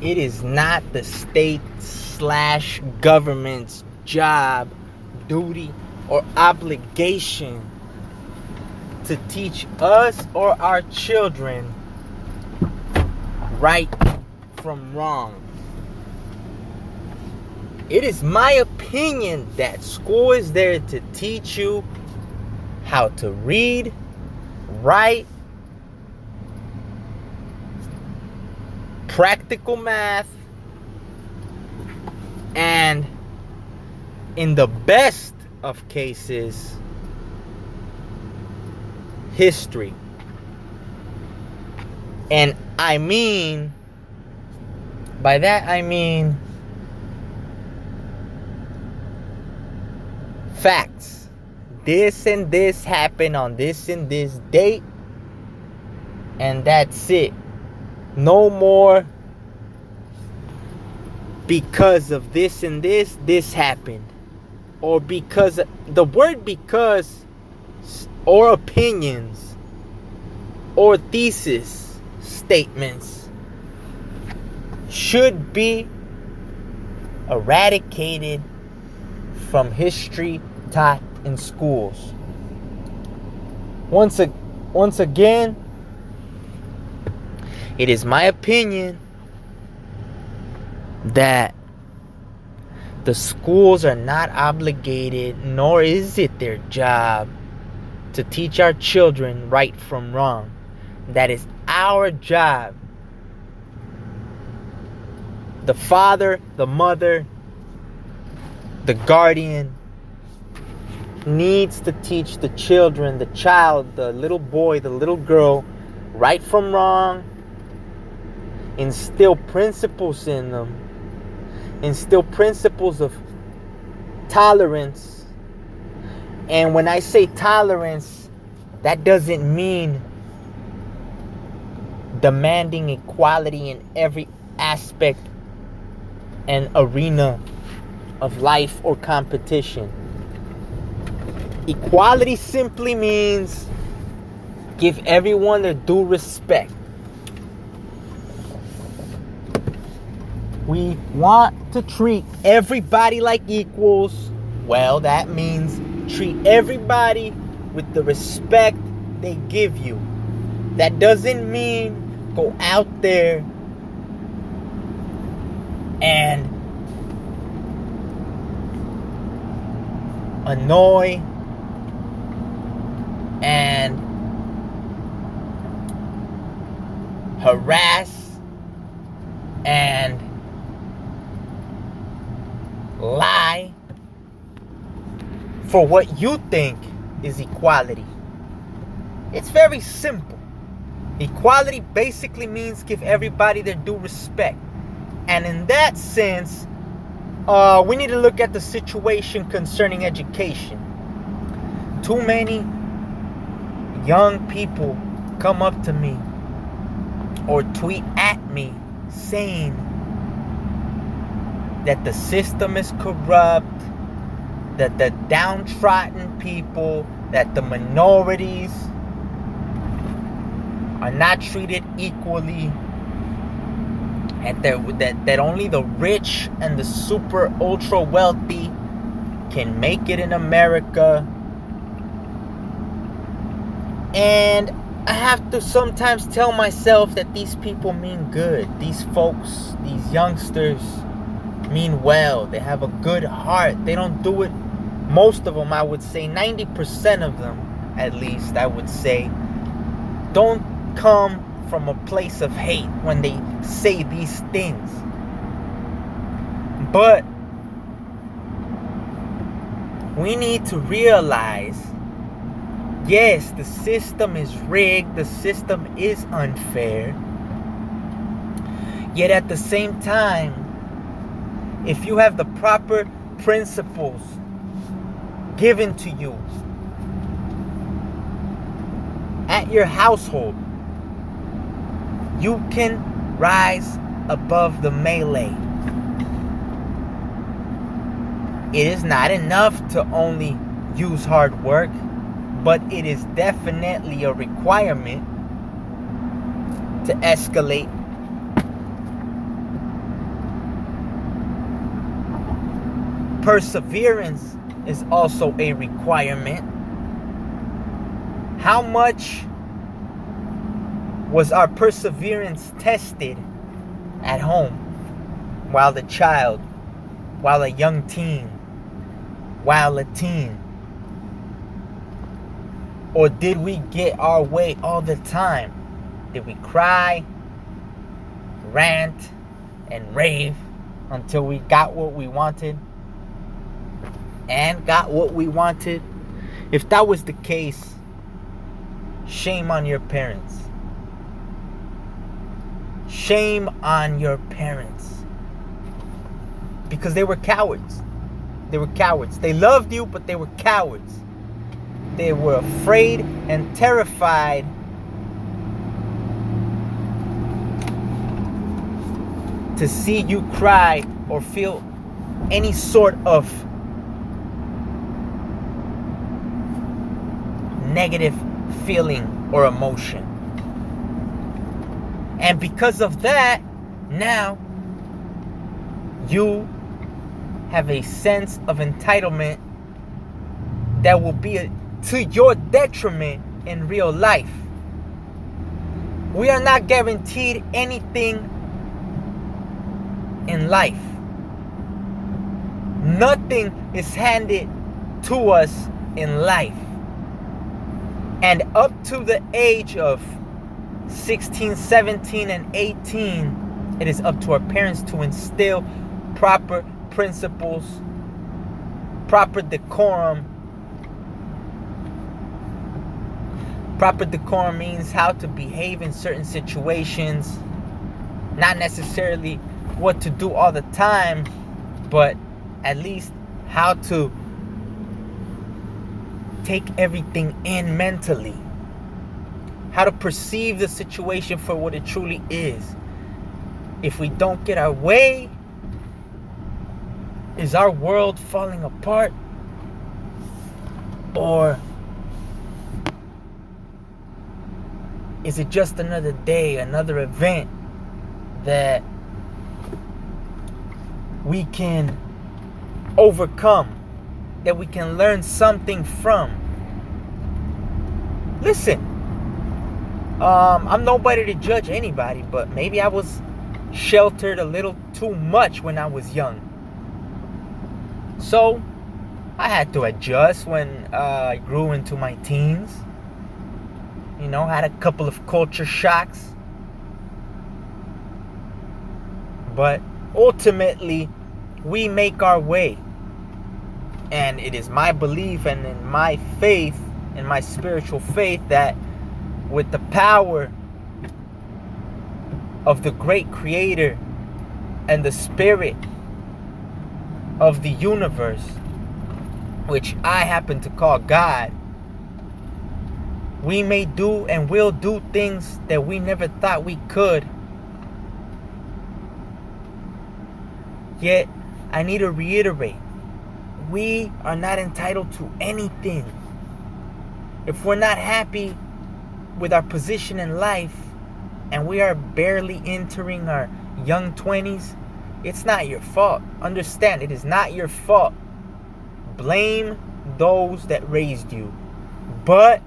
it is not the state slash government's job, duty, or obligation to teach us or our children right from wrong. It is my opinion that school is there to teach you how to read, write, practical math, and in the best of cases, history. And I mean, by that I mean facts. This and this happened on this and this date, and that's it. No more because of this and this, this happened. Or because the word because or opinions or thesis statements should be eradicated from history taught in schools. Once, a, once again, it is my opinion that the schools are not obligated, nor is it their job, to teach our children right from wrong. That is our job. The father, the mother, the guardian needs to teach the children, the child, the little boy, the little girl, right from wrong, instill principles in them, instill principles of tolerance. And when I say tolerance, that doesn't mean demanding equality in every aspect and arena of life or competition. Equality simply means give everyone their due respect. We want to treat everybody like equals. Well, that means treat everybody with the respect they give you. That doesn't mean go out there and annoy and harass and lie for what you think is equality. It's very simple. Equality basically means give everybody their due respect. And in that sense, uh, we need to look at the situation concerning education. Too many young people come up to me or tweet at me saying that the system is corrupt, that the downtrodden people, that the minorities are not treated equally and that, that, that only the rich and the super ultra wealthy can make it in America. And I have to sometimes tell myself that these people mean good. These folks, these youngsters mean well. They have a good heart. They don't do it. Most of them, I would say, 90% of them, at least, I would say, don't come from a place of hate when they say these things. But we need to realize yes, the system is rigged, the system is unfair. Yet at the same time, if you have the proper principles given to you at your household, you can rise above the melee. It is not enough to only use hard work, but it is definitely a requirement to escalate. Perseverance is also a requirement. How much was our perseverance tested at home while the child, while a young teen, while a teen? Or did we get our way all the time? Did we cry, rant, and rave until we got what we wanted? And got what we wanted? If that was the case, shame on your parents. Shame on your parents. Because they were cowards. They were cowards. They loved you, but they were cowards. They were afraid and terrified to see you cry or feel any sort of negative feeling or emotion. And because of that, now you have a sense of entitlement that will be to your detriment in real life. We are not guaranteed anything in life. Nothing is handed to us in life. And up to the age of 16, 17, and 18, it is up to our parents to instill proper principles, proper decorum. Proper decorum means how to behave in certain situations, not necessarily what to do all the time, but at least how to take everything in mentally. How to perceive the situation for what it truly is. If we don't get our way, is our world falling apart? Or is it just another day, another event that we can overcome, that we can learn something from. Listen, um, I'm nobody to judge anybody, but maybe I was sheltered a little too much when I was young. So I had to adjust when uh, I grew into my teens. You know, had a couple of culture shocks. But ultimately, we make our way. And it is my belief and in my faith, in my spiritual faith, that with the power of the great creator and the spirit of the universe, which I happen to call God, we may do and will do things that we never thought we could. Yet I need to reiterate we are not entitled to anything. If we're not happy with our position in life and we are barely entering our young 20s, it's not your fault. Understand, it is not your fault. Blame those that raised you. But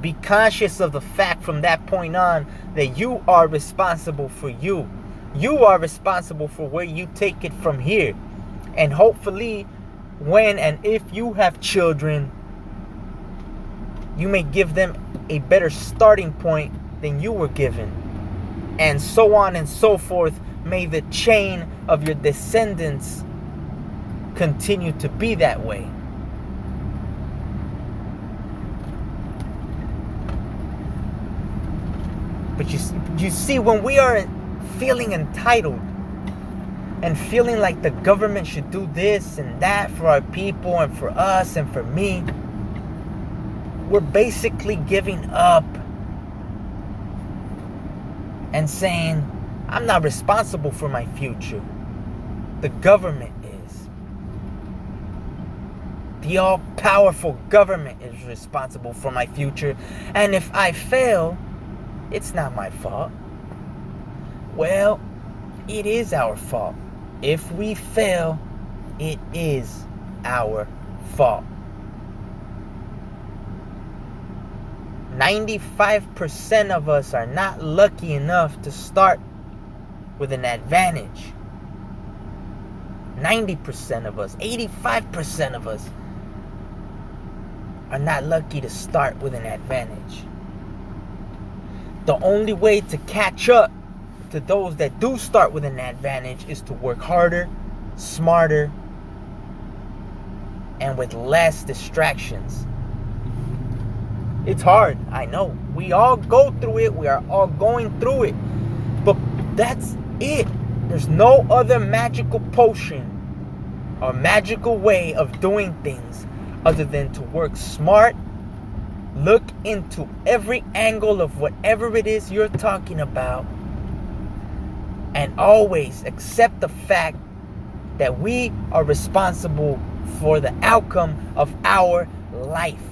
be conscious of the fact from that point on that you are responsible for you. You are responsible for where you take it from here. And hopefully, when and if you have children, you may give them a better starting point than you were given. And so on and so forth. May the chain of your descendants continue to be that way. But you, you see, when we are feeling entitled and feeling like the government should do this and that for our people and for us and for me, we're basically giving up and saying, I'm not responsible for my future. The government is. The all powerful government is responsible for my future. And if I fail, it's not my fault. Well, it is our fault. If we fail, it is our fault. 95% of us are not lucky enough to start with an advantage. 90% of us, 85% of us are not lucky to start with an advantage. The only way to catch up to those that do start with an advantage is to work harder, smarter, and with less distractions. It's hard, I know. We all go through it, we are all going through it. But that's it. There's no other magical potion or magical way of doing things other than to work smart, look into every angle of whatever it is you're talking about, and always accept the fact that we are responsible for the outcome of our life.